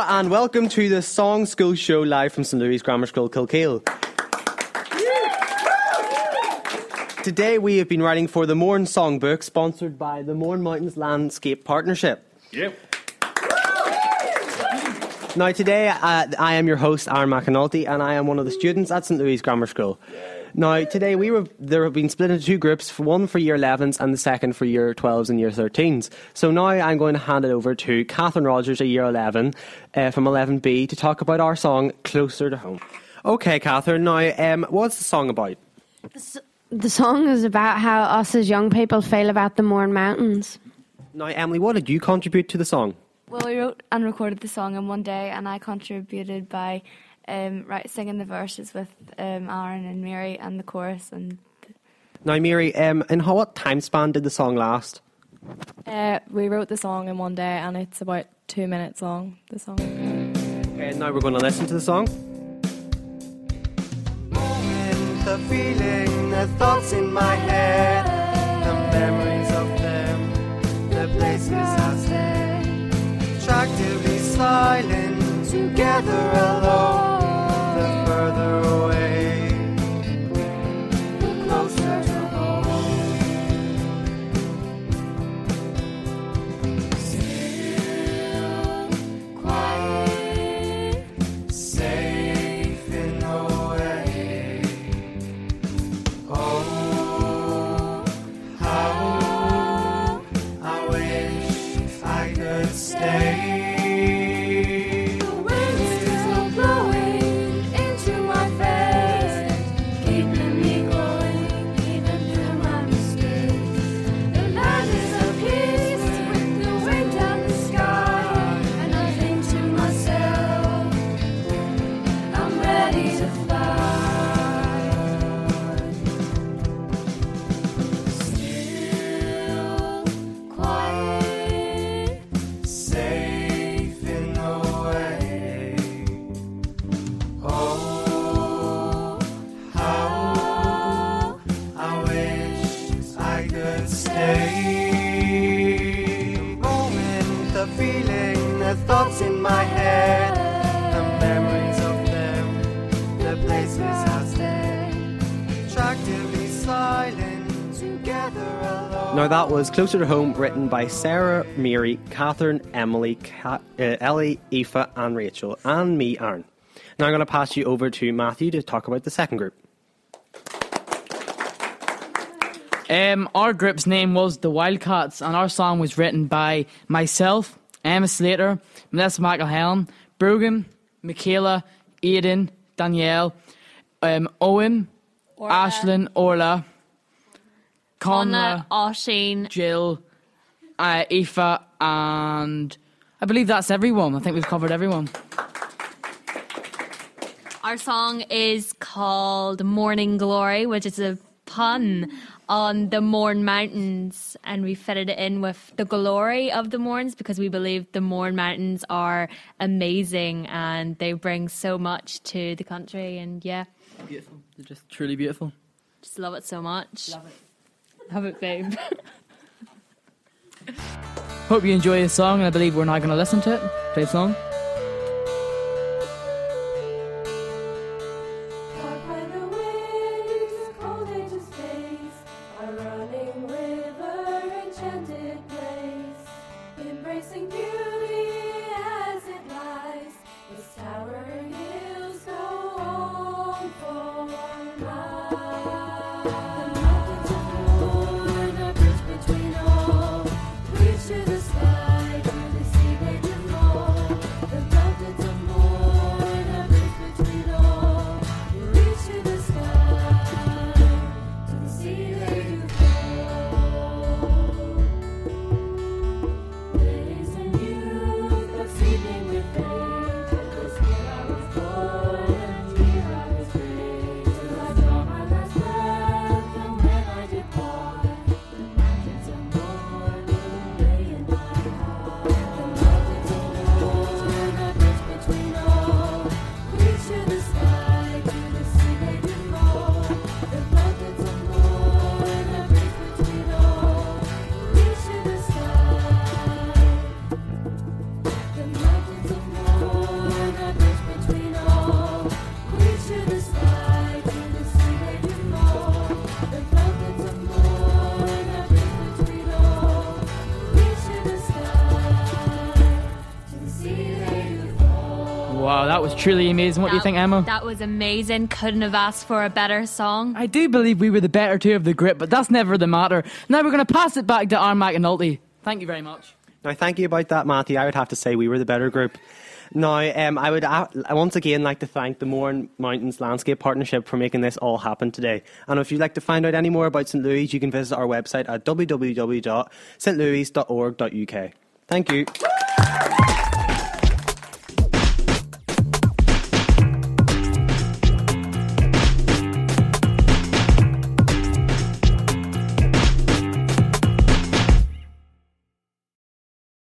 and welcome to the Songschool Show live from St Louis Grammar School, Kilkeel. Today we have been writing for the Mourne Songbook, sponsored by the Mourne Mountains Landscape Partnership. Yep. Now, today uh, I am your host, Aaron McAnulty, and I am one of the students at St Louis Grammar School. Now, today we were there have been split into two groups, one for year 11s and the second for year 12s and year 13s. So now I'm going to hand it over to Catherine Rogers, a year 11 uh, from 11B, to talk about our song "Closer to Home." Okay, Catherine. Now, um, what's the song about? The song is about how us as young people feel about the Mourne Mountains. Now, Emily, what did you contribute to the song? Well, we wrote and recorded the song in one day, and I contributed by um, right, singing the verses with um, Aaron and Mary and the chorus. And Now, Mary, um, in how, what time span did the song last? Uh, we wrote the song in one day, and it's about two minutes long. The song. Okay, now we're going to listen to the song. the feeling, the thoughts in my head, the memories of them, the places I stay. Attractively silent, together Stay. Feeling, the thoughts in my head, the memories of them, the places I stay. Attractively silent, together alone. Now that was Closer to Home, written by Sarah, Mary, Catherine, Emily, Ca- uh, Ellie, Aoife, and Rachel, and me, Aaron. Now I'm going to pass you over to Matthew to talk about the second group. Um, our group's name was the Wildcats, and our song was written by myself, Emma Slater, Melissa McElhelm, Brogan, Michaela, Aidan, Danielle, um, Owen, Ashlyn, Orla, Anna, Oisin, Jill, uh, Aoife, and I believe that's everyone. I think we've covered everyone. Our song is called Morning Glory, which is a pun on the Mourne Mountains, and we fitted it in with the glory of the Mournes because we believe the Mourne Mountains are amazing and they bring so much to the country. And yeah, Beautiful. They're just truly beautiful. just love it so much. Love it. Love it, babe. Hope you enjoy the song, and I believe we're now going to listen to it. Play the song. Truly amazing. What do you think, Emma? That was amazing. Couldn't have asked for a better song. I do believe we were the better two of the group, but that's never the matter. Now we're going to pass it back to Aaron McAnulty. Thank you very much. Now, thank you about that, Matthew. I would have to say we were the better group. Now, um, I would uh, once again like to thank the Mourne Mountains Landscape Partnership for making this all happen today. And if you'd like to find out any more about St. Louis, you can visit our website at www.stlouis.org.uk. Thank you.